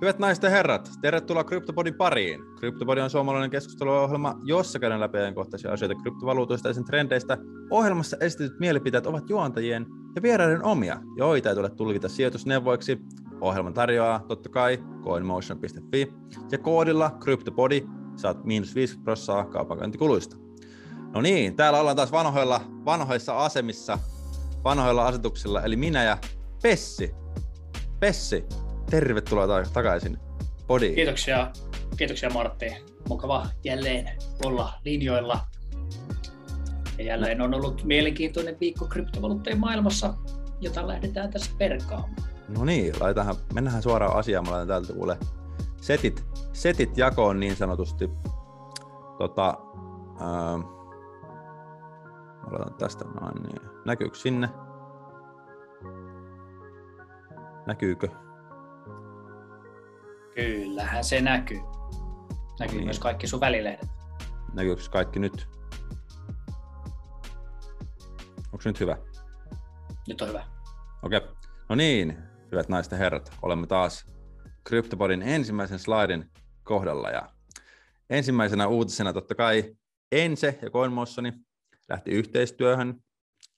Hyvät naiset ja herrat, tervetuloa CryptoPodin pariin. CryptoPodi on suomalainen keskusteluohjelma, jossa käydään läpi ajankohtaisia asioita kryptovaluutoista ja sen trendeistä. Ohjelmassa esitetyt mielipiteet ovat juontajien ja vieraiden omia, joita ei tule tulkita sijoitusneuvoiksi. Ohjelman tarjoaa totta kai coinmotion.fi ja koodilla CryptoPodi saat miinus 50 prosenttia kaupankäyntikuluista. No niin, täällä ollaan taas vanhoilla, vanhoissa asemissa, vanhoilla asetuksilla, eli minä ja Pessi. Pessi, tervetuloa takaisin podiin. Kiitoksia, kiitoksia Martti. Mukava jälleen olla linjoilla. Ja jälleen on ollut mielenkiintoinen viikko kryptovaluuttojen maailmassa, jota lähdetään tässä perkaamaan. No niin, laitetaan, mennään suoraan asiaan. Mä laitan täältä kuule setit, setit jakoon niin sanotusti. Tota, ää, laitan tästä noin, niin näkyykö sinne? Näkyykö? Kyllähän se näkyy. Näkyy niin. myös kaikki sun välilehdet. Näkyykö kaikki nyt? Onko nyt hyvä? Nyt on hyvä. Okei. Okay. No niin, hyvät naiset ja herrat, olemme taas CryptoPodin ensimmäisen slaidin kohdalla. Ja ensimmäisenä uutisena totta kai Ense ja CoinMotioni lähti yhteistyöhön,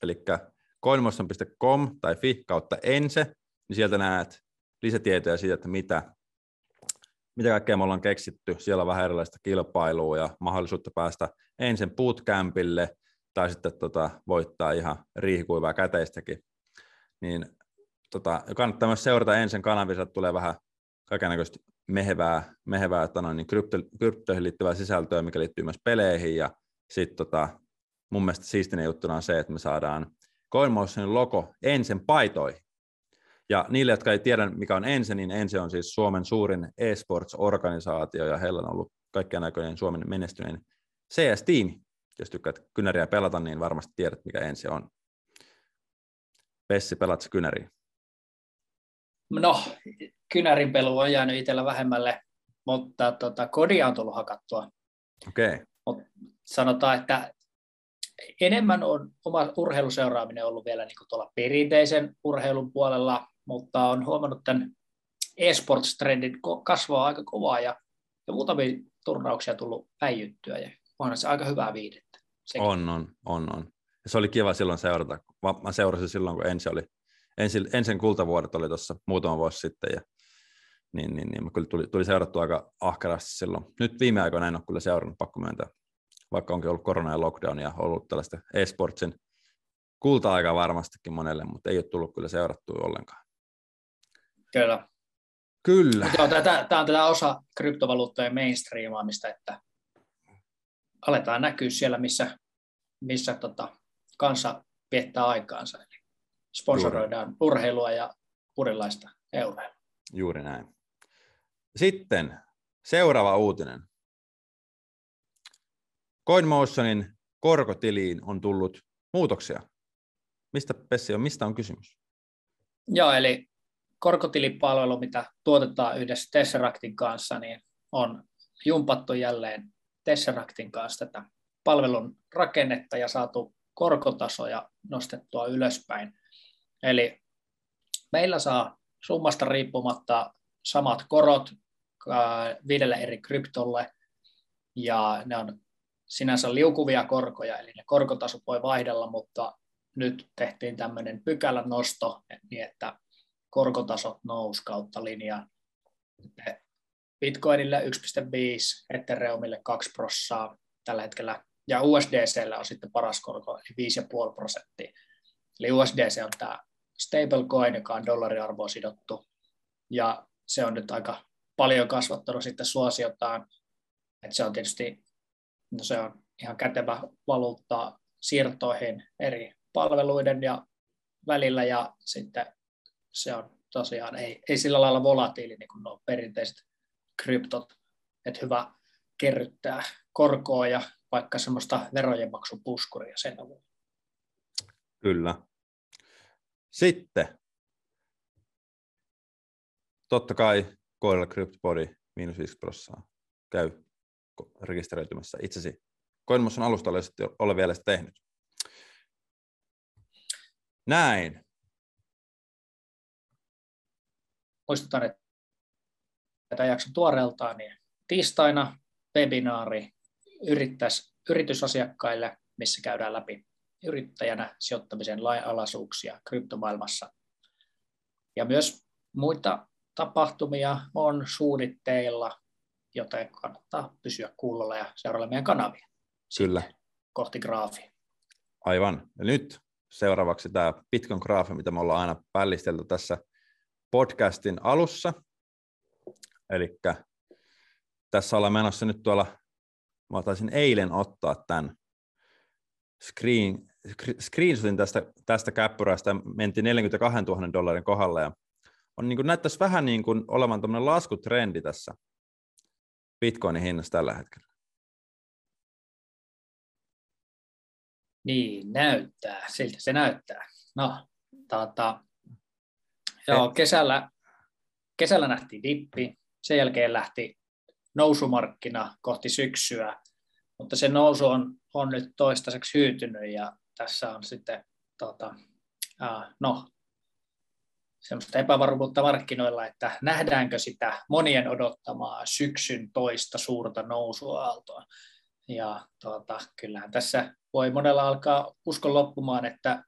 eli coinmotion.com tai fi kautta Ense, niin sieltä näet lisätietoja siitä, että mitä mitä kaikkea me ollaan keksitty. Siellä on vähän erilaista kilpailua ja mahdollisuutta päästä ensin bootcampille tai sitten tota, voittaa ihan riihikuivaa käteistäkin. Niin tota, kannattaa myös seurata ensin kanavissa, tulee vähän kaikenlaista mehevää, mehevää että no, niin krypto, kryptoihin liittyvää sisältöä, mikä liittyy myös peleihin. Ja sitten tota, mun mielestä siistinen juttuna on se, että me saadaan CoinMotionin logo ensin paitoihin. Ja niille, jotka ei tiedä, mikä on Ense, niin Ense on siis Suomen suurin e-sports-organisaatio, ja heillä on ollut kaikkien aikojen Suomen menestyneen CS-tiimi. Jos tykkäät kynäriä pelata, niin varmasti tiedät, mikä Ense on. Pessi, pelat kynäriä? No, kynärin pelu on jäänyt itsellä vähemmälle, mutta tota, kodia on tullut hakattua. Okei. Okay. sanotaan, että enemmän on oma urheiluseuraaminen ollut vielä niin tuolla perinteisen urheilun puolella, mutta on huomannut tämän esports-trendin kasvaa aika kovaa ja, ja muutamia turnauksia tullut päijyttyä ja onhan se aika hyvää viidettä. Sekin. On, on, on, on. Se oli kiva silloin seurata. Mä seurasin silloin, kun ensin oli, ensin, ensin kultavuodet oli tuossa muutama vuosi sitten ja niin, niin, niin kyllä tuli, tuli seurattu aika ahkerasti silloin. Nyt viime aikoina en ole kyllä seurannut, pakko myöntää, vaikka onkin ollut korona ja lockdown ja ollut tällaista esportsin kulta-aikaa varmastikin monelle, mutta ei ole tullut kyllä seurattua ollenkaan. Kyllä. Kyllä. Tämä on tätä osa kryptovaluuttojen mainstreamaamista, että aletaan näkyä siellä, missä, missä tota, kansa viettää aikaansa. Eli sponsoroidaan Juuri. urheilua ja purilaista euroa. Juuri näin. Sitten seuraava uutinen. CoinMotionin korkotiliin on tullut muutoksia. Mistä Pessi on, mistä on kysymys? Joo, eli korkotilipalvelu, mitä tuotetaan yhdessä Tesseractin kanssa, niin on jumpattu jälleen Tesseractin kanssa tätä palvelun rakennetta ja saatu korkotasoja nostettua ylöspäin. Eli meillä saa summasta riippumatta samat korot viidelle eri kryptolle, ja ne on sinänsä liukuvia korkoja, eli ne korkotasot voi vaihdella, mutta nyt tehtiin tämmöinen pykälän nosto, niin että korkotasot nousi kautta linjaa. Bitcoinille 1,5, Ethereumille 2 prossaa tällä hetkellä, ja USDCllä on sitten paras korko, eli 5,5 prosenttia. Eli USDC on tämä stablecoin, joka on dollariarvoon sidottu, ja se on nyt aika paljon kasvattanut sitten suosiotaan, että se on tietysti, no se on ihan kätevä valuutta siirtoihin eri palveluiden ja välillä, ja sitten se on tosiaan ei, ei sillä lailla volatiili niin kuin nuo perinteiset kryptot, että hyvä kerryttää korkoa ja vaikka semmoista verojen maksupuskuria sen avulla. Kyllä. Sitten, totta kai koodilla CryptoBody miinus 5 prosenttia käy rekisteröitymässä itsesi. CoinMotion alusta ole vielä tehnyt. Näin. Muistutan, että tämä jakso tuoreeltaan, niin tiistaina webinaari yrittäisi, yritysasiakkaille, missä käydään läpi yrittäjänä sijoittamisen lainalaisuuksia kryptomaailmassa. Ja myös muita tapahtumia on suunnitteilla, joten kannattaa pysyä kuulolla ja seurailla meidän kanavia. Kyllä. Kohti graafia. Aivan. Ja nyt seuraavaksi tämä Bitcoin graafi, mitä me ollaan aina pällistelty tässä podcastin alussa. Eli tässä ollaan menossa nyt tuolla, mä taisin eilen ottaa tämän screen, screenshotin tästä, tästä käppyrästä, mentiin 42 000 dollarin kohdalla, ja on, niin kuin, näyttäisi vähän niin kuin olevan tämmöinen laskutrendi tässä Bitcoinin hinnassa tällä hetkellä. Niin, näyttää. Siltä se näyttää. No, tata, joo, kesällä, kesällä nähtiin dippi, sen jälkeen lähti nousumarkkina kohti syksyä, mutta se nousu on, on nyt toistaiseksi hyytynyt ja tässä on sitten tota, uh, no, semmoista epävarmuutta markkinoilla, että nähdäänkö sitä monien odottamaa syksyn toista suurta nousuaaltoa. Ja tuota, kyllähän tässä voi monella alkaa uskon loppumaan, että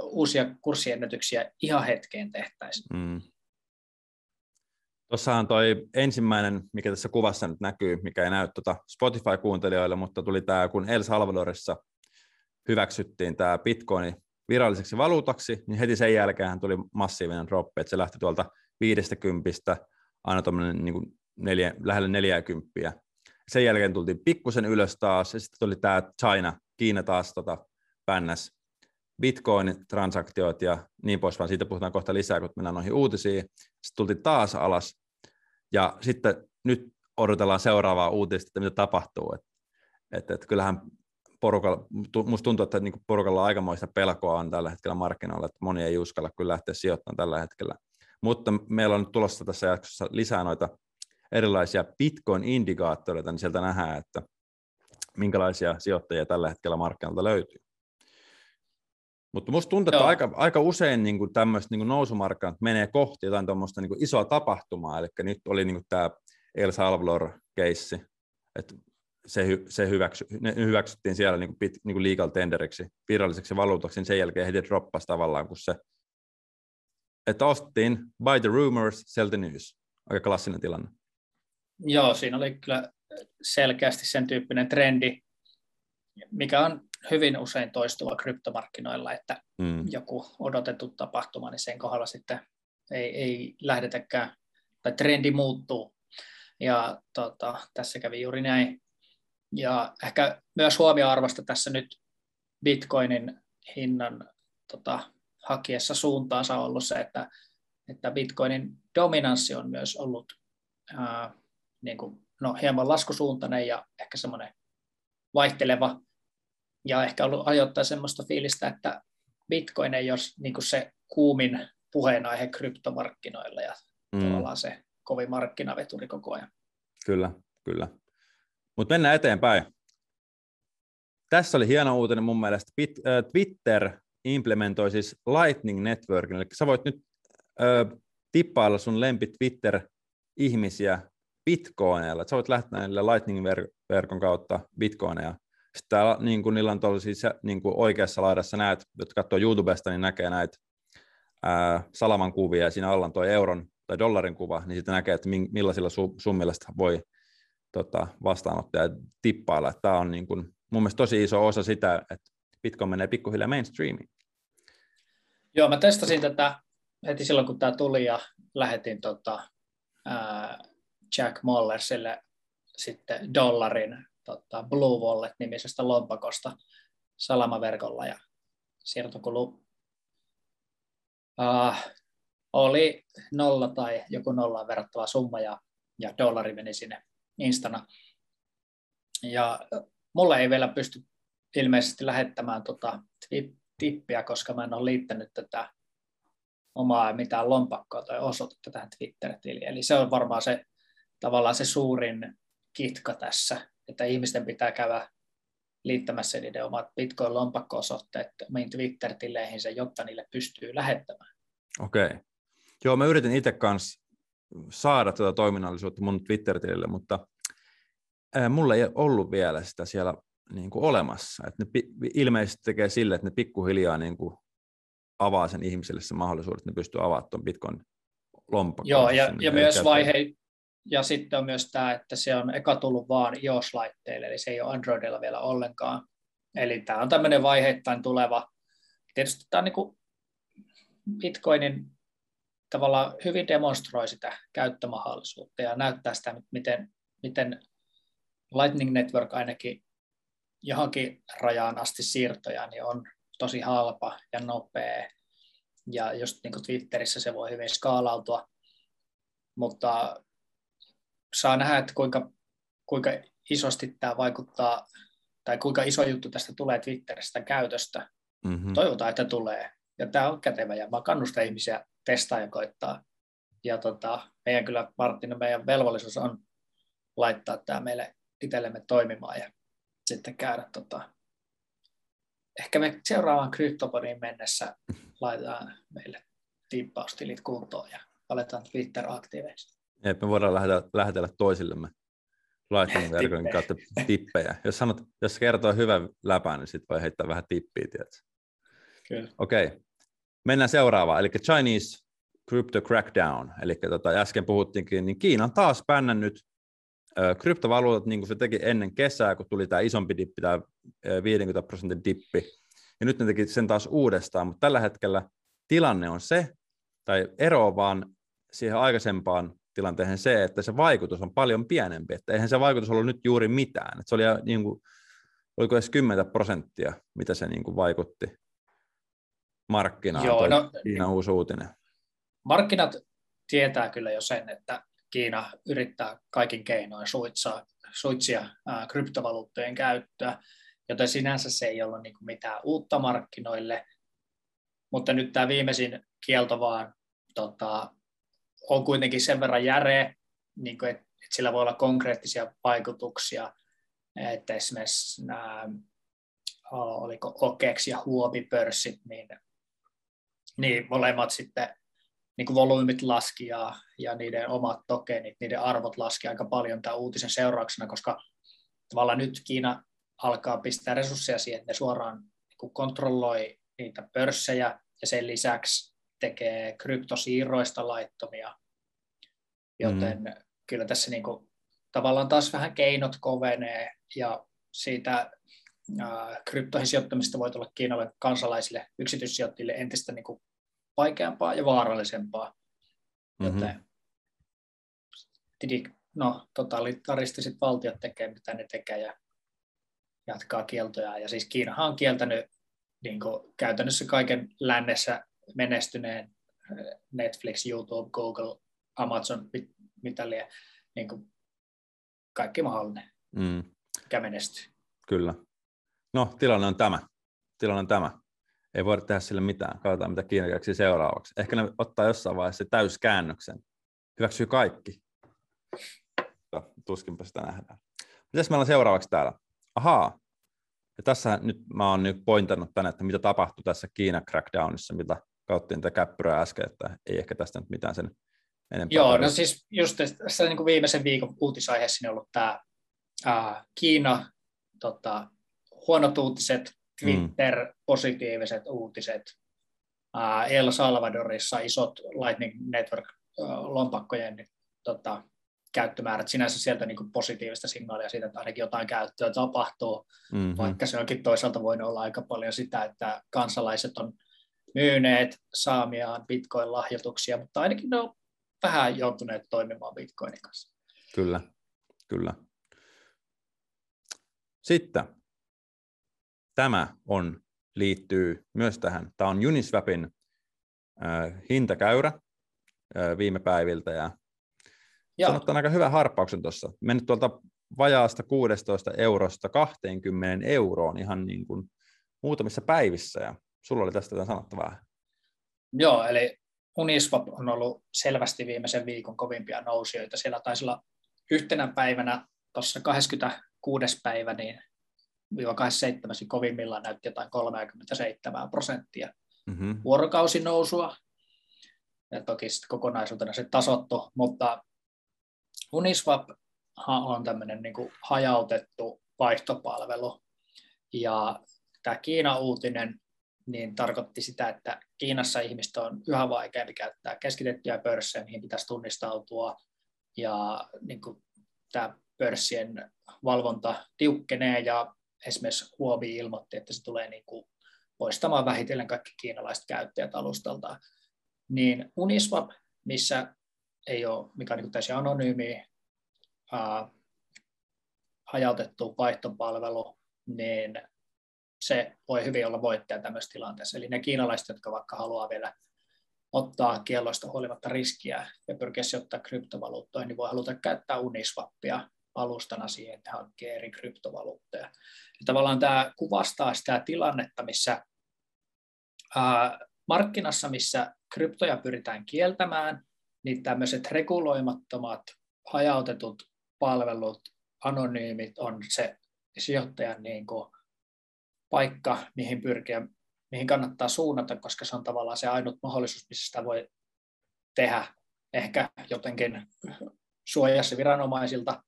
uusia kurssiennätyksiä ihan hetkeen tehtäisiin. Mm. Tuossahan toi ensimmäinen, mikä tässä kuvassa nyt näkyy, mikä ei näy tuota Spotify-kuuntelijoille, mutta tuli tämä, kun El Salvadorissa hyväksyttiin tämä Bitcoin viralliseksi valuutaksi, niin heti sen jälkeen tuli massiivinen droppi, että se lähti tuolta 50 aina niin kuin neljä, lähelle 40. Sen jälkeen tultiin pikkusen ylös taas, ja sitten tuli tämä China, Kiina taas tota, pännäs Bitcoin-transaktiot ja niin pois, vaan siitä puhutaan kohta lisää, kun mennään noihin uutisiin. Sitten tultiin taas alas, ja sitten nyt odotellaan seuraavaa uutista, että mitä tapahtuu. Et, et, et kyllähän porukalla, musta tuntuu, että niin porukalla on aikamoista pelkoa on tällä hetkellä markkinoilla, että moni ei uskalla kyllä lähteä sijoittamaan tällä hetkellä. Mutta meillä on nyt tulossa tässä jaksossa lisää noita erilaisia Bitcoin-indikaattoreita, niin sieltä nähdään, että minkälaisia sijoittajia tällä hetkellä markkinoilta löytyy. Mutta musta tuntuu, että aika, aika usein niin tämmöiset niin nousumarkkinat menee kohti jotain tuommoista niin isoa tapahtumaa, eli nyt oli niin tämä El Salvador-keissi, että se, se hyväksy, ne hyväksyttiin siellä niin kuin pit, niin kuin legal tenderiksi, viralliseksi valuutaksi, niin sen jälkeen heti droppasi tavallaan, kun se, että ostettiin by the rumors, sell the news. Aika klassinen tilanne. Joo, siinä oli kyllä selkeästi sen tyyppinen trendi, mikä on hyvin usein toistuva kryptomarkkinoilla, että mm. joku odotettu tapahtuma, niin sen kohdalla sitten ei, ei lähdetäkään, tai trendi muuttuu. Ja tota, tässä kävi juuri näin. Ja ehkä myös huomioarvosta tässä nyt Bitcoinin hinnan tota, hakiessa suuntaansa on ollut se, että, että Bitcoinin dominanssi on myös ollut ää, niin kuin, no, hieman laskusuuntainen ja ehkä semmoinen vaihteleva ja ehkä ollut ajoittaa semmoista fiilistä, että Bitcoin ei ole niin kuin se kuumin puheenaihe kryptomarkkinoilla ja mm. tavallaan se kovin markkinaveturi koko ajan. Kyllä, kyllä. Mutta mennään eteenpäin. Tässä oli hieno uutinen mun mielestä. Twitter implementoi siis Lightning Networkin, eli sä voit nyt ö, tippailla sun lempi Twitter-ihmisiä bitcoineilla. Sä voit lähteä näille Lightning-verkon kautta bitcoineja. Sitten täällä niin kun niillä on tuolla siis, niin kuin oikeassa laidassa näet, jotka katsoo YouTubesta, niin näkee näitä ää, salaman kuvia ja siinä alla on tuo euron tai dollarin kuva, niin sitten näkee, että millaisilla summilla sitä voi tota, vastaanottaja tippailla. Tämä on niin kuin, mun mielestä tosi iso osa sitä, että Bitcoin menee pikkuhiljaa mainstreamiin. Joo, mä testasin tätä heti silloin, kun tämä tuli ja lähetin tota, ää, Jack Mollersille sitten dollarin tota, Blue Wallet-nimisestä lompakosta salamaverkolla ja siirtokulu uh, oli nolla tai joku nollaan verrattava summa ja, ja dollari meni sinne instana. Ja mulle ei vielä pysty ilmeisesti lähettämään tota tippiä, koska mä en ole liittänyt tätä omaa mitään lompakkoa tai osoitetta tähän Twitter-tiliin. Eli se on varmaan se tavallaan se suurin kitka tässä, että ihmisten pitää käydä liittämässä niiden omat Bitcoin-lompakko-osoitteet omiin Twitter-tileihinsä, jotta niille pystyy lähettämään. Okei. Okay. Joo, mä yritin itse kanssa saada tuota toiminnallisuutta mun Twitter-tilille, mutta ää, mulla ei ollut vielä sitä siellä niin kuin olemassa. Et ne pi- ilmeisesti tekee sille, että ne pikkuhiljaa niin kuin avaa sen ihmiselle se mahdollisuus, että ne pystyy avaamaan tuon Bitcoin lompakon. Joo, ja, ja myös vaihe, ja sitten on myös tämä, että se on eka tullut vaan iOS-laitteille, eli se ei ole Androidilla vielä ollenkaan. Eli tämä on tämmöinen vaiheittain tuleva. Tietysti tämä on niin kuin Bitcoinin tavallaan hyvin demonstroi sitä käyttömahdollisuutta ja näyttää sitä, miten, miten Lightning Network ainakin johonkin rajaan asti siirtoja niin on tosi halpa ja nopea. Ja just niin kuin Twitterissä se voi hyvin skaalautua, mutta saa nähdä, että kuinka, kuinka isosti tämä vaikuttaa, tai kuinka iso juttu tästä tulee Twitteristä käytöstä. Mm-hmm. Toivotaan, että tulee. Ja tämä on kätevä, ja mä kannustan ihmisiä testaa ja koittaa. Ja tota, meidän kyllä, Martin, meidän velvollisuus on laittaa tämä meille itsellemme toimimaan ja sitten käydä tota, ehkä me seuraavaan kryptopodiin mennessä laitetaan meille tippaustilit kuntoon ja aletaan Twitter-aktiiveiksi. Ja me voidaan lähetellä, lähetellä toisillemme Lightning-verkon kautta tippejä. Jos, sanot, jos kertoo hyvän läpän, niin sitten voi heittää vähän tippiä, tiedätkö? Okei. Okay. Mennään seuraavaan, eli Chinese Crypto Crackdown. Eli tota, äsken puhuttiinkin, niin Kiina on taas pännännyt kryptovaluutat, niin kuin se teki ennen kesää, kun tuli tämä isompi dippi, tämä 50 prosentin dippi, ja nyt ne teki sen taas uudestaan, mutta tällä hetkellä tilanne on se, tai ero on vaan siihen aikaisempaan tilanteeseen se, että se vaikutus on paljon pienempi, että eihän se vaikutus ollut nyt juuri mitään, että se oli niin kuin, oliko edes 10 prosenttia, mitä se niin kuin vaikutti markkinaan, Joo, no, Kiinan uusi uutinen. Markkinat tietää kyllä jo sen, että Kiina yrittää kaikin keinoin suitsaa, suitsia ää, kryptovaluuttojen käyttöä, joten sinänsä se ei ollut niin kuin mitään uutta markkinoille, mutta nyt tämä viimeisin kielto vaan tota, on kuitenkin sen verran järeä, niin kuin, että, sillä voi olla konkreettisia vaikutuksia, että esimerkiksi nämä, oliko OKEX ja Huobi-pörssit, niin, niin molemmat sitten niin kuin volyymit laski ja, ja niiden omat tokenit, niiden arvot laski aika paljon tämän uutisen seurauksena, koska tavallaan nyt Kiina alkaa pistää resursseja siihen, että ne suoraan niin kuin kontrolloi niitä pörssejä ja sen lisäksi tekee kryptosiirroista laittomia, joten mm. kyllä tässä niin kuin, tavallaan taas vähän keinot kovenee ja siitä äh, kryptoihin sijoittamista voi tulla Kiinalle kansalaisille, yksityissijoittajille entistä niin kuin vaikeampaa ja vaarallisempaa. Mm-hmm. Joten no, totalitaristiset valtiot tekee, mitä ne tekee ja jatkaa kieltoja. Ja siis Kiinahan on kieltänyt niin kuin, käytännössä kaiken lännessä menestyneen eh, Netflix, YouTube, Google, Amazon, mit, mitä liian, niin kuin, kaikki mahdollinen, mm. mikä menestyy. Kyllä. No, tilanne on tämä. Tilanne on tämä ei voida tehdä sille mitään. Katsotaan, mitä Kiina keksii seuraavaksi. Ehkä ne ottaa jossain vaiheessa täyskäännöksen. Hyväksyy kaikki. Tuskinpä sitä nähdään. Mitäs meillä on seuraavaksi täällä? Ahaa. Ja tässä nyt mä oon nyt pointannut tänne, että mitä tapahtui tässä Kiina crackdownissa, mitä kautta niitä käppyrää äsken, että ei ehkä tästä nyt mitään sen enempää. Joo, tarvitse. no siis just tässä niin kuin viimeisen viikon uutisaiheessa on ollut tämä ää, Kiina, tota, huonot uutiset, Twitter, mm. positiiviset uutiset. El Salvadorissa isot Lightning Network-lompakkojen tota, käyttömäärät, sinänsä sieltä niin positiivista signaalia siitä, että ainakin jotain käyttöä tapahtuu, mm-hmm. vaikka se onkin toisaalta voinut olla aika paljon sitä, että kansalaiset on myyneet saamiaan bitcoin-lahjoituksia, mutta ainakin ne on vähän joutuneet toimimaan bitcoinin kanssa. Kyllä, kyllä. Sitten tämä on, liittyy myös tähän. Tämä on Uniswapin äh, hintakäyrä äh, viime päiviltä ja sanottaan aika hyvä harppauksen tuossa. Mennyt tuolta vajaasta 16 eurosta 20 euroon ihan niin kuin muutamissa päivissä ja sulla oli tästä jotain sanottavaa. Joo, eli Uniswap on ollut selvästi viimeisen viikon kovimpia nousijoita. Siellä taisi olla yhtenä päivänä, tuossa 26. päivä, niin 27 kovimmillaan näytti jotain 37 prosenttia mm-hmm. vuorokausi nousua. ja toki kokonaisuutena se tasottu, mutta Uniswap on tämmöinen niin hajautettu vaihtopalvelu, ja tämä Kiina-uutinen niin tarkoitti sitä, että Kiinassa ihmistä on yhä vaikeampi käyttää keskitettyjä pörssejä, mihin pitäisi tunnistautua, ja niin kuin tämä pörssien valvonta tiukkenee, ja esimerkiksi Huobi ilmoitti, että se tulee niin kuin poistamaan vähitellen kaikki kiinalaiset käyttäjät alustalta. Niin Uniswap, missä ei ole, mikä on niin täysin anonyymi, ää, hajautettu vaihtopalvelu, niin se voi hyvin olla voittaja tämmöisessä tilanteessa. Eli ne kiinalaiset, jotka vaikka haluaa vielä ottaa kielloista huolimatta riskiä ja pyrkiä sijoittaa kryptovaluuttoihin, niin voi haluta käyttää Uniswappia alustana siihen, että hankkii eri kryptovaluutteja. Ja tavallaan tämä kuvastaa sitä tilannetta, missä ää, markkinassa, missä kryptoja pyritään kieltämään, niin tämmöiset reguloimattomat, hajautetut palvelut, anonyymit on se sijoittajan niin kuin paikka, mihin pyrkiä, mihin kannattaa suunnata, koska se on tavallaan se ainut mahdollisuus, missä sitä voi tehdä ehkä jotenkin suojassa viranomaisilta.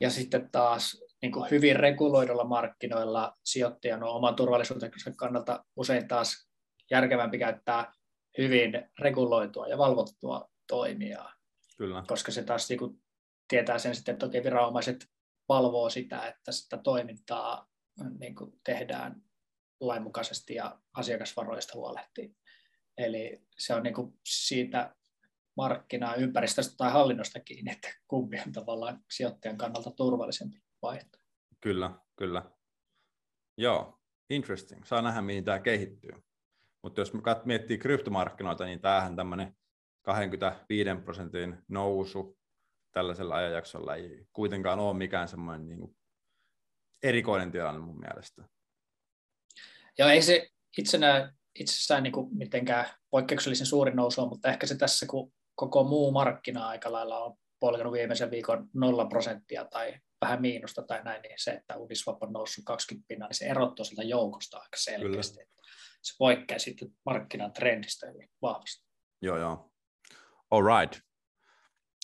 Ja sitten taas niin kuin hyvin reguloidulla markkinoilla sijoittajan on oman turvallisuutensa kannalta usein taas järkevämpi käyttää hyvin reguloitua ja valvottua toimijaa. Kyllä. Koska se taas niin kuin, tietää sen sitten, että toki viranomaiset valvoo sitä, että sitä toimintaa niin kuin tehdään lainmukaisesti ja asiakasvaroista huolehtii. Eli se on niin kuin siitä markkinaa, ympäristöstä tai hallinnosta kiinni, että kumpi on tavallaan sijoittajan kannalta turvallisempi vaihtoehto. Kyllä, kyllä. Joo, interesting. Saa nähdä, mihin tämä kehittyy. Mutta jos miettii kryptomarkkinoita, niin tämähän tämmöinen 25 prosentin nousu tällaisella ajanjaksolla ei kuitenkaan ole mikään semmoinen niin erikoinen tilanne mun mielestä. Joo, ei se itsenä, itsessään niin kuin mitenkään poikkeuksellisen suuri nousu mutta ehkä se tässä, kun koko muu markkina aika lailla on polkenut viimeisen viikon nolla prosenttia tai vähän miinusta tai näin, niin se, että Uniswap on noussut 20 pinnaa, niin se erottuu siltä joukosta aika selkeästi. Kyllä. Se poikkeaa sitten markkinan trendistä hyvin vahvasti. Joo, joo. All right.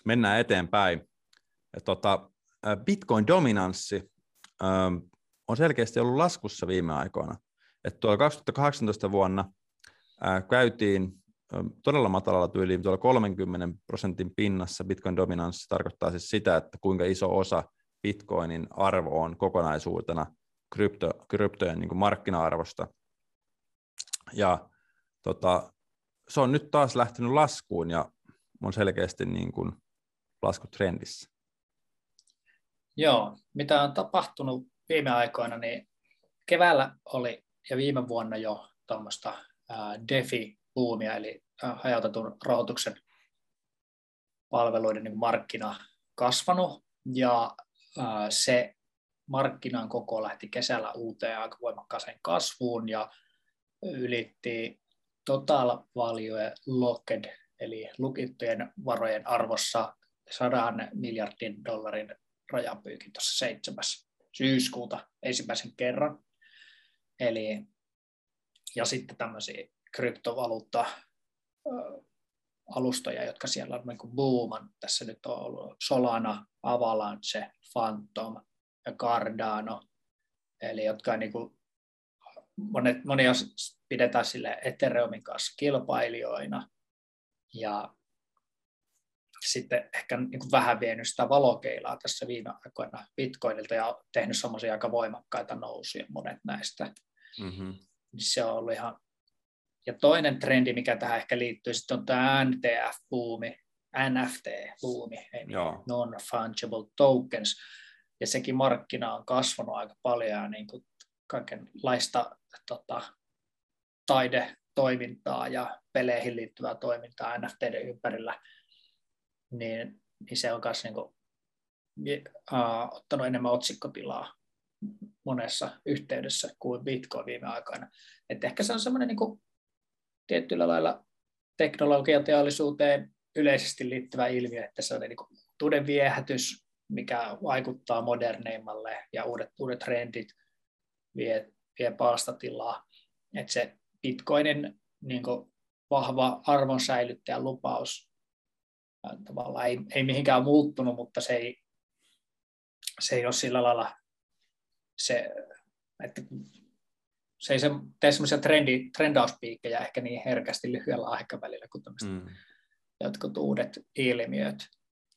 Mennään eteenpäin. Tota, Bitcoin-dominanssi on selkeästi ollut laskussa viime aikoina. Että tuolla 2018 vuonna käytiin todella matalalla tyyliin, tuolla 30 prosentin pinnassa Bitcoin-dominanssi tarkoittaa siis sitä, että kuinka iso osa Bitcoinin arvo on kokonaisuutena krypto, kryptojen niin markkina-arvosta. Ja tota, se on nyt taas lähtenyt laskuun ja on selkeästi niin kuin laskutrendissä. Joo, mitä on tapahtunut viime aikoina, niin keväällä oli ja viime vuonna jo tuommoista DeFi-buumia, eli hajautetun rahoituksen palveluiden niin markkina kasvanut, ja se markkinan koko lähti kesällä uuteen aika voimakkaaseen kasvuun, ja ylitti total value locked, eli lukittujen varojen arvossa 100 miljardin dollarin rajapyykin tuossa 7. syyskuuta ensimmäisen kerran. Eli, ja sitten tämmöisiä kryptovaluutta alustoja, jotka siellä on niin booman. Tässä nyt on ollut Solana, Avalanche, Phantom ja Cardano, eli jotka niin kuin, monet, monia pidetään sille Ethereumin kanssa kilpailijoina. Ja sitten ehkä niin kuin vähän vienyt sitä valokeilaa tässä viime aikoina Bitcoinilta ja tehnyt semmoisia aika voimakkaita nousuja monet näistä. Mm-hmm. Se on ollut ihan... Ja toinen trendi, mikä tähän ehkä liittyy, sitten on tämä NTF-buumi, NFT-buumi, non-fungible tokens. Ja sekin markkina on kasvanut aika paljon ja niin kuin kaikenlaista tota, taidetoimintaa ja peleihin liittyvää toimintaa NFTiden ympärillä – niin, niin se on myös niin kuin, uh, ottanut enemmän otsikkotilaa monessa yhteydessä kuin Bitcoin viime aikoina. Et ehkä se on semmoinen niin tietyllä lailla teknologiateollisuuteen yleisesti liittyvä ilmiö, että se on niin kuin tuden viehätys, mikä vaikuttaa moderneimmalle ja uudet, uudet trendit vie, vie palstatilaa. Että se Bitcoinin niin kuin vahva arvon säilyttäjän lupaus. Tavallaan ei, ei mihinkään muuttunut, mutta se ei, se ei ole sillä lailla se, että se ei se, tee semmoisia trendi, trendauspiikkejä ehkä niin herkästi lyhyellä aikavälillä kuin mm. jotkut uudet ilmiöt.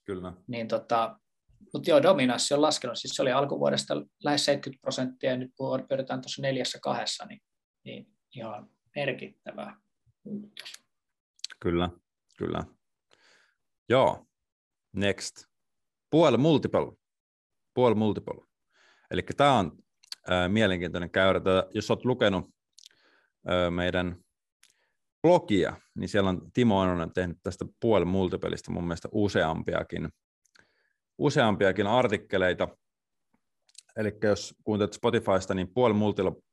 Kyllä. Niin tota, mutta joo, dominanssi on laskenut. Siis se oli alkuvuodesta lähes 70 prosenttia, ja nyt pyöritään tuossa neljässä kahdessa, niin, niin ihan merkittävää. Kyllä, kyllä. Joo, next. Puol multiple. Puol multiple. Eli tämä on äh, mielenkiintoinen käyrä. Jos olet lukenut äh, meidän blogia, niin siellä on Timo on tehnyt tästä puoli multipelistä mun mielestä useampiakin, useampiakin artikkeleita. Eli jos kuuntelet Spotifysta, niin puoli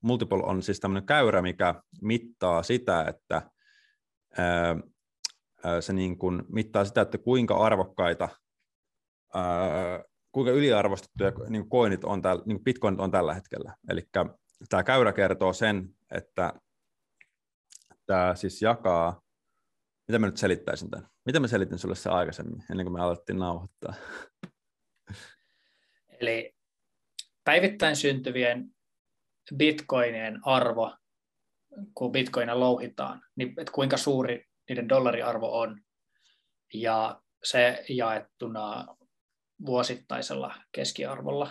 multiple on siis tämmöinen käyrä, mikä mittaa sitä, että se niin kuin mittaa sitä, että kuinka arvokkaita, kuinka yliarvostettuja niin koinit on, täl, niin bitcoinit on tällä hetkellä. Eli tämä käyrä kertoo sen, että tämä siis jakaa, mitä mä nyt selittäisin tämän? Mitä mä selitin sulle se aikaisemmin, ennen kuin me alettiin nauhoittaa? Eli päivittäin syntyvien bitcoinien arvo, kun bitcoina louhitaan, niin että kuinka suuri niiden dollariarvo on, ja se jaettuna vuosittaisella keskiarvolla.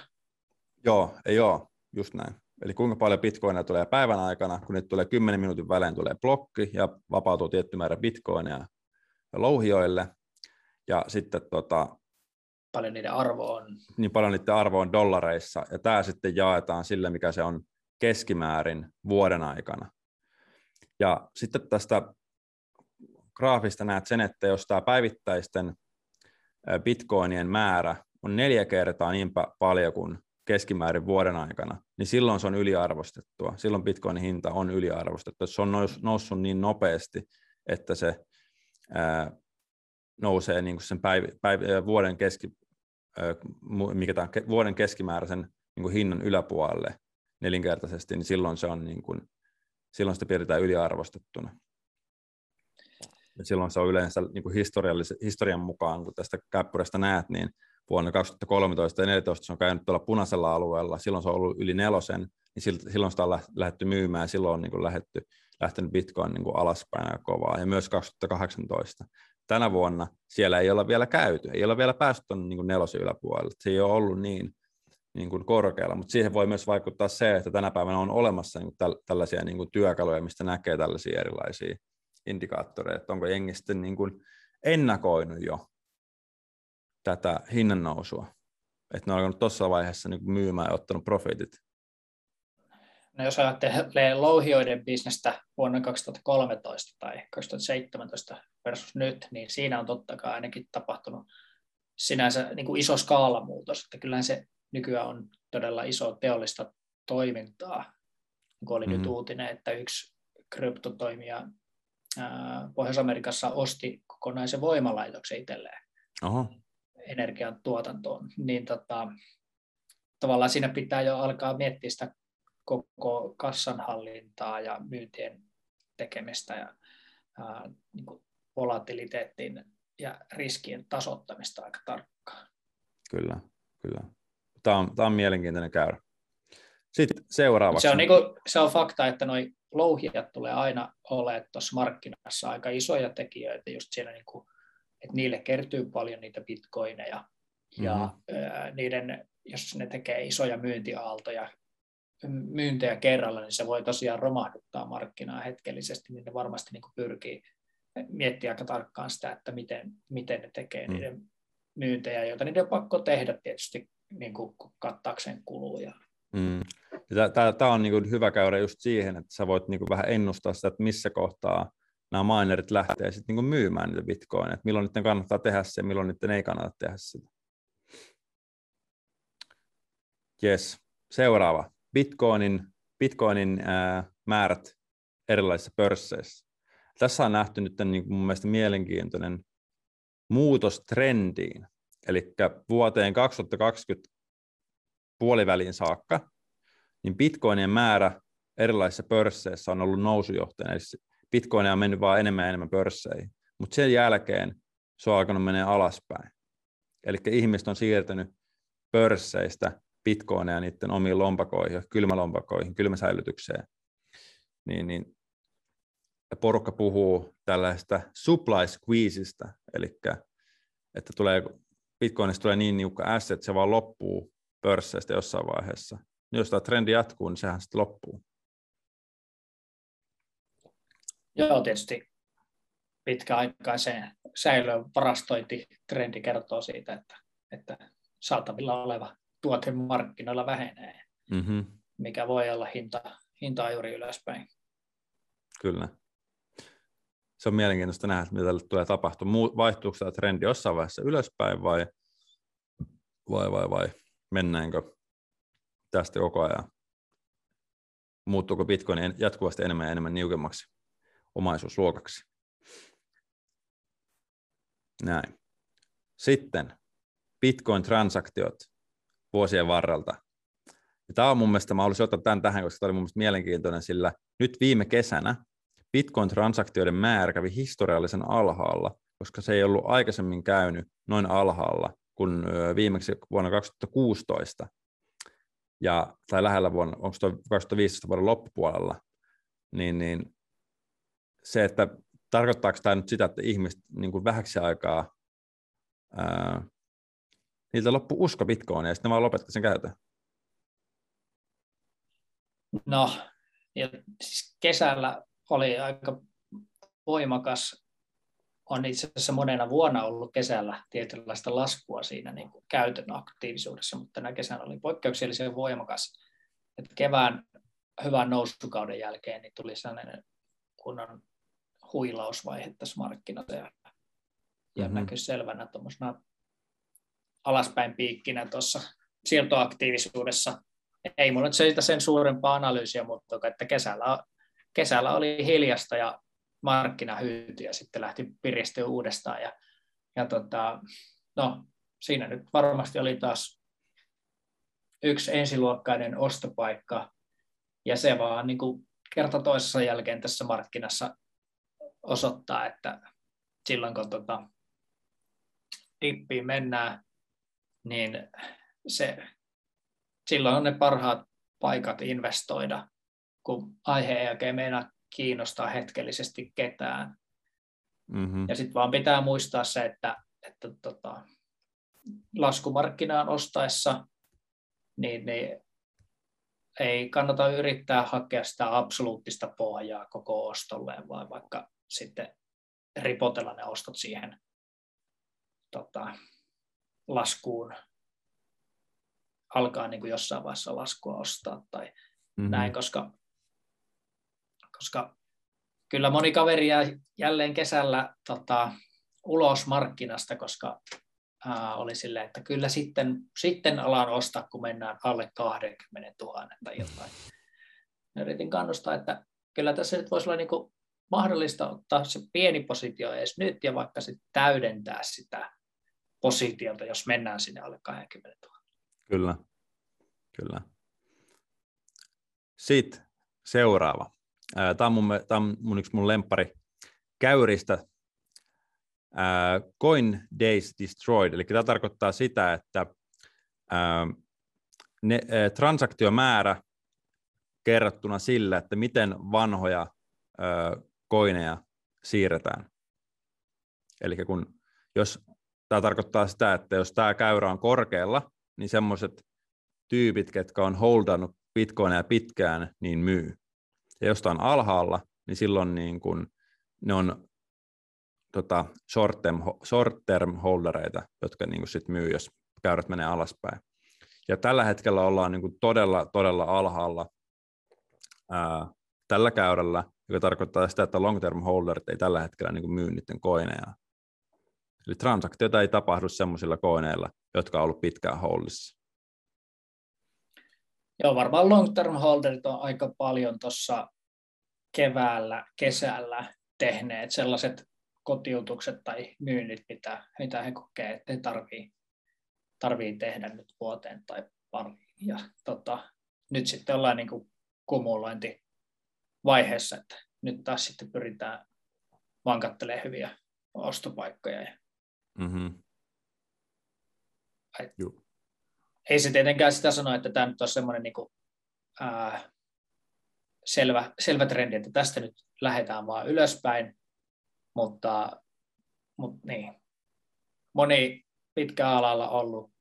Joo, ei ole, just näin. Eli kuinka paljon bitcoinia tulee päivän aikana, kun niitä tulee 10 minuutin välein tulee blokki ja vapautuu tietty määrä bitcoinia louhioille. Ja sitten tota, paljon niiden arvo on. Niin paljon niiden arvo on dollareissa, ja tämä sitten jaetaan sille, mikä se on keskimäärin vuoden aikana. Ja sitten tästä graafista näet sen, että jos tämä päivittäisten bitcoinien määrä on neljä kertaa niin paljon kuin keskimäärin vuoden aikana, niin silloin se on yliarvostettua. Silloin bitcoinin hinta on yliarvostettua. Se on noussut niin nopeasti, että se nousee niin kuin sen päiv- päiv- vuoden, keski, mikä tämän, vuoden keskimääräisen niin kuin hinnan yläpuolelle nelinkertaisesti, niin silloin se on niin kuin, silloin sitä pidetään yliarvostettuna. Ja silloin se on yleensä niin kuin historian mukaan, kun tästä käppyrästä näet, niin vuonna 2013 ja 2014 se on käynyt tuolla punaisella alueella, silloin se on ollut yli nelosen, niin silloin sitä on lähdetty myymään, ja silloin on niin kuin lähdetty, lähtenyt Bitcoin niin kuin alaspäin ja kovaa, ja myös 2018. Tänä vuonna siellä ei olla vielä käyty, ei olla vielä päästy tuonne niin nelosen yläpuolelle, se ei ole ollut niin, niin kuin korkealla, mutta siihen voi myös vaikuttaa se, että tänä päivänä on olemassa niin kuin tällaisia niin kuin työkaluja, mistä näkee tällaisia erilaisia indikaattoreita, että onko jengi sitten niin kuin ennakoinut jo tätä hinnan nousua? Että ne on alkanut tuossa vaiheessa niin myymään ja ottanut profiitit. No jos ajattelee louhioiden bisnestä vuonna 2013 tai 2017 versus nyt, niin siinä on totta kai ainakin tapahtunut sinänsä niin kuin iso skaalamuutos. Että kyllähän se nykyään on todella iso teollista toimintaa. Kuin oli mm-hmm. nyt uutinen, että yksi kryptotoimija Pohjois-Amerikassa osti kokonaisen voimalaitoksen itselleen. Oho energian tuotantoon, niin tota, tavallaan siinä pitää jo alkaa miettiä sitä koko kassanhallintaa ja myyntien tekemistä ja ää, niin kuin volatiliteettiin ja riskien tasoittamista aika tarkkaan. Kyllä, kyllä. Tämä on, tämä on mielenkiintoinen käyrä. Sitten seuraavaksi. Se on, niin kuin, se on fakta, että noi louhijat tulee aina olemaan tuossa markkinassa aika isoja tekijöitä just siellä niin kuin että niille kertyy paljon niitä bitcoineja, ja mm-hmm. niiden, jos ne tekee isoja myyntiaaltoja, myyntejä kerralla, niin se voi tosiaan romahduttaa markkinaa hetkellisesti, niin ne varmasti niin kuin pyrkii miettiä aika tarkkaan sitä, että miten, miten ne tekee mm. niiden myyntejä, joita niiden on pakko tehdä tietysti niin kuin kattaakseen kuluja. Mm. Tämä on niin hyvä käydä just siihen, että sä voit niin vähän ennustaa sitä, että missä kohtaa nämä minerit lähtee sitten niin myymään niitä bitcoineja, että milloin niiden kannattaa tehdä se ja milloin niiden ei kannata tehdä sitä. Yes. Seuraava. Bitcoinin, Bitcoinin ää, määrät erilaisissa pörsseissä. Tässä on nähty nyt niin mun mielestä mielenkiintoinen muutos trendiin. Eli vuoteen 2020 puoliväliin saakka, niin bitcoinien määrä erilaisissa pörsseissä on ollut nousujohtajana. Eli Bitcoin on mennyt vaan enemmän ja enemmän pörsseihin. Mutta sen jälkeen se on alkanut mennä alaspäin. Eli ihmiset on siirtänyt pörsseistä bitcoineja niiden omiin lompakoihin, kylmälompakoihin, kylmäsäilytykseen. Niin, niin porukka puhuu tällaista supply squeezeista, eli että tulee, bitcoinista tulee niin niukka asset, että se vaan loppuu pörsseistä jossain vaiheessa. Niin jos tämä trendi jatkuu, niin sehän sitten loppuu. Joo, tietysti pitkäaikaiseen säilöön varastointitrendi kertoo siitä, että, että saatavilla oleva tuote markkinoilla vähenee, mm-hmm. mikä voi olla hinta, hintaa juuri ylöspäin. Kyllä. Se on mielenkiintoista nähdä, mitä tälle tulee tapahtumaan. Vaihtuuko tämä trendi jossain vaiheessa ylöspäin vai, vai, vai, vai mennäänkö tästä koko ajan? Muuttuuko Bitcoin jatkuvasti enemmän ja enemmän niukemmaksi omaisuusluokaksi? Näin. Sitten Bitcoin-transaktiot vuosien varrelta. Ja tämä on mun mielestä, mä haluaisin ottaa tämän tähän, koska tämä oli mun mielestä mielenkiintoinen, sillä nyt viime kesänä Bitcoin-transaktioiden määrä kävi historiallisen alhaalla, koska se ei ollut aikaisemmin käynyt noin alhaalla kuin viimeksi vuonna 2016, ja, tai lähellä vuonna, onko 2015 vuoden loppupuolella, niin, niin se, että tarkoittaako tämä nyt sitä, että ihmiset niin kuin vähäksi aikaa ää, niiltä loppu usko Bitcoinia ja sitten ne vaan lopetti sen käytön? No, ja siis kesällä oli aika voimakas, on itse asiassa monena vuonna ollut kesällä tietynlaista laskua siinä niin kuin käytön aktiivisuudessa, mutta tänä kesänä oli poikkeuksellisen voimakas. Että kevään hyvän nousukauden jälkeen niin tuli sellainen kunnon huilausvaihe tässä markkinassa ja, mm-hmm. näkyy selvänä tuommoisena alaspäin piikkinä tuossa siirtoaktiivisuudessa. Ei mulla nyt siitä sen suurempaa analyysiä, mutta että kesällä, kesällä oli hiljasta ja markkina hyytyi ja sitten lähti piristyä uudestaan. Ja, ja tota, no, siinä nyt varmasti oli taas yksi ensiluokkainen ostopaikka, ja se vaan niin kuin kerta toisessa jälkeen tässä markkinassa osoittaa, että silloin kun tota, dippiin mennään, niin se, silloin on ne parhaat paikat investoida, kun aiheen jälkeen meinaa kiinnostaa hetkellisesti ketään. Mm-hmm. Ja sitten vaan pitää muistaa se, että, että tota, laskumarkkinaan ostaessa niin, niin ei kannata yrittää hakea sitä absoluuttista pohjaa koko ostolleen, vaan vaikka sitten ripotella ne ostot siihen tota, laskuun, alkaa niin kuin jossain vaiheessa laskua ostaa tai mm-hmm. näin, koska, koska kyllä moni kaveri jää jälleen kesällä tota, ulos markkinasta, koska ää, oli silleen, että kyllä sitten, sitten alan ostaa, kun mennään alle 20 000 tai jotain. Yritin kannustaa, että kyllä tässä nyt voisi olla niin mahdollista ottaa se pieni positio edes nyt ja vaikka sitten täydentää sitä positiota, jos mennään sinne alle 20 000. Kyllä, kyllä. Sitten seuraava. Tämä on mun, tämä on mun yksi mun lempari käyristä. Coin Days Destroyed, eli tämä tarkoittaa sitä, että ne, transaktiomäärä kerrottuna sillä, että miten vanhoja koineja siirretään. Eli kun, jos tämä tarkoittaa sitä, että jos tämä käyrä on korkealla, niin semmoiset tyypit, ketkä on holdannut bitcoineja pitkään, niin myy. Ja jos tämä on alhaalla, niin silloin niin kun, ne on tota, short, term, short term holdereita, jotka niin sit myy, jos käyrät menee alaspäin. Ja tällä hetkellä ollaan niin todella, todella alhaalla ää, tällä käyrällä, joka tarkoittaa sitä, että long term holderit ei tällä hetkellä niin myy niiden koineja. Eli transaktioita ei tapahdu sellaisilla koineilla, jotka on ollut pitkään holdissa. Joo, varmaan long term holderit on aika paljon tuossa keväällä, kesällä tehneet sellaiset kotiutukset tai myynnit, mitä, mitä he kokee, että he tarvii, tarvii tehdä nyt vuoteen tai pariin. Ja tota, nyt sitten ollaan niin kuin kumulointivaiheessa, että nyt taas sitten pyritään vankattelemaan hyviä ostopaikkoja. Mm-hmm. Ei se tietenkään sitä sano, että tämä nyt on semmoinen niin kuin, ää, selvä, selvä trendi, että tästä nyt lähdetään vaan ylöspäin, mutta, mutta niin, moni pitkä alalla ollut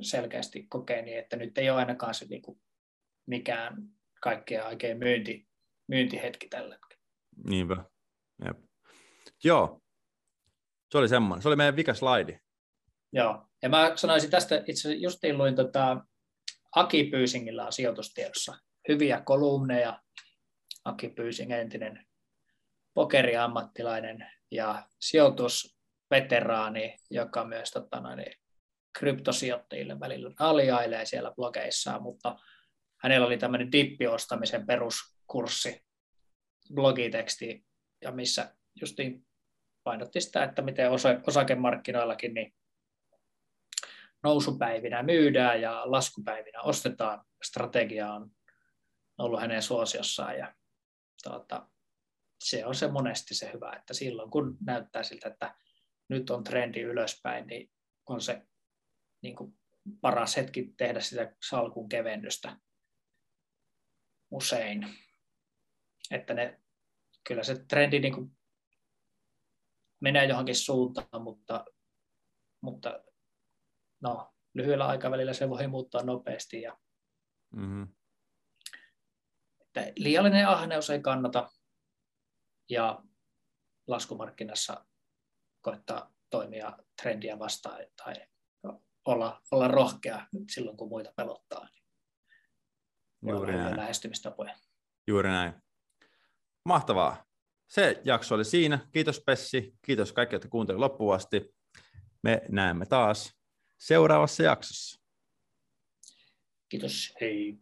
selkeästi kokee niin, että nyt ei ole ainakaan se niin kuin mikään kaikkea oikein myynti, myyntihetki tällä hetkellä. Niinpä. Jep. Joo, se oli semmoinen. Se oli meidän vika slaidi. Joo, ja mä sanoisin tästä, itse justiin luin tota, Aki Pyysingillä on sijoitustiedossa hyviä kolumneja. Aki Pyysing, entinen pokeriammattilainen ja sijoitusveteraani, joka myös tota, noin, kryptosijoittajille välillä alijailee siellä blogeissaan, mutta hänellä oli tämmöinen dippiostamisen peruskurssi, blogiteksti, ja missä justiin painotti sitä, että miten osakemarkkinoillakin niin nousupäivinä myydään ja laskupäivinä ostetaan. Strategia on ollut hänen suosiossaan ja tuota, se on se monesti se hyvä, että silloin kun näyttää siltä, että nyt on trendi ylöspäin, niin on se niin kuin paras hetki tehdä sitä salkun kevennystä usein. Että ne, kyllä se trendi niin kuin menee johonkin suuntaan, mutta, mutta no, lyhyellä aikavälillä se voi muuttua nopeasti. Ja, mm-hmm. että liiallinen ahneus ei kannata ja laskumarkkinassa koittaa toimia trendiä vastaan tai olla, olla rohkea silloin, kun muita pelottaa. Niin Juuri näin. lähestymistapoja. Juuri näin. Mahtavaa. Se jakso oli siinä. Kiitos Pessi. Kiitos kaikki, jotka kuuntelivat loppuun asti. Me näemme taas seuraavassa jaksossa. Kiitos. Hei.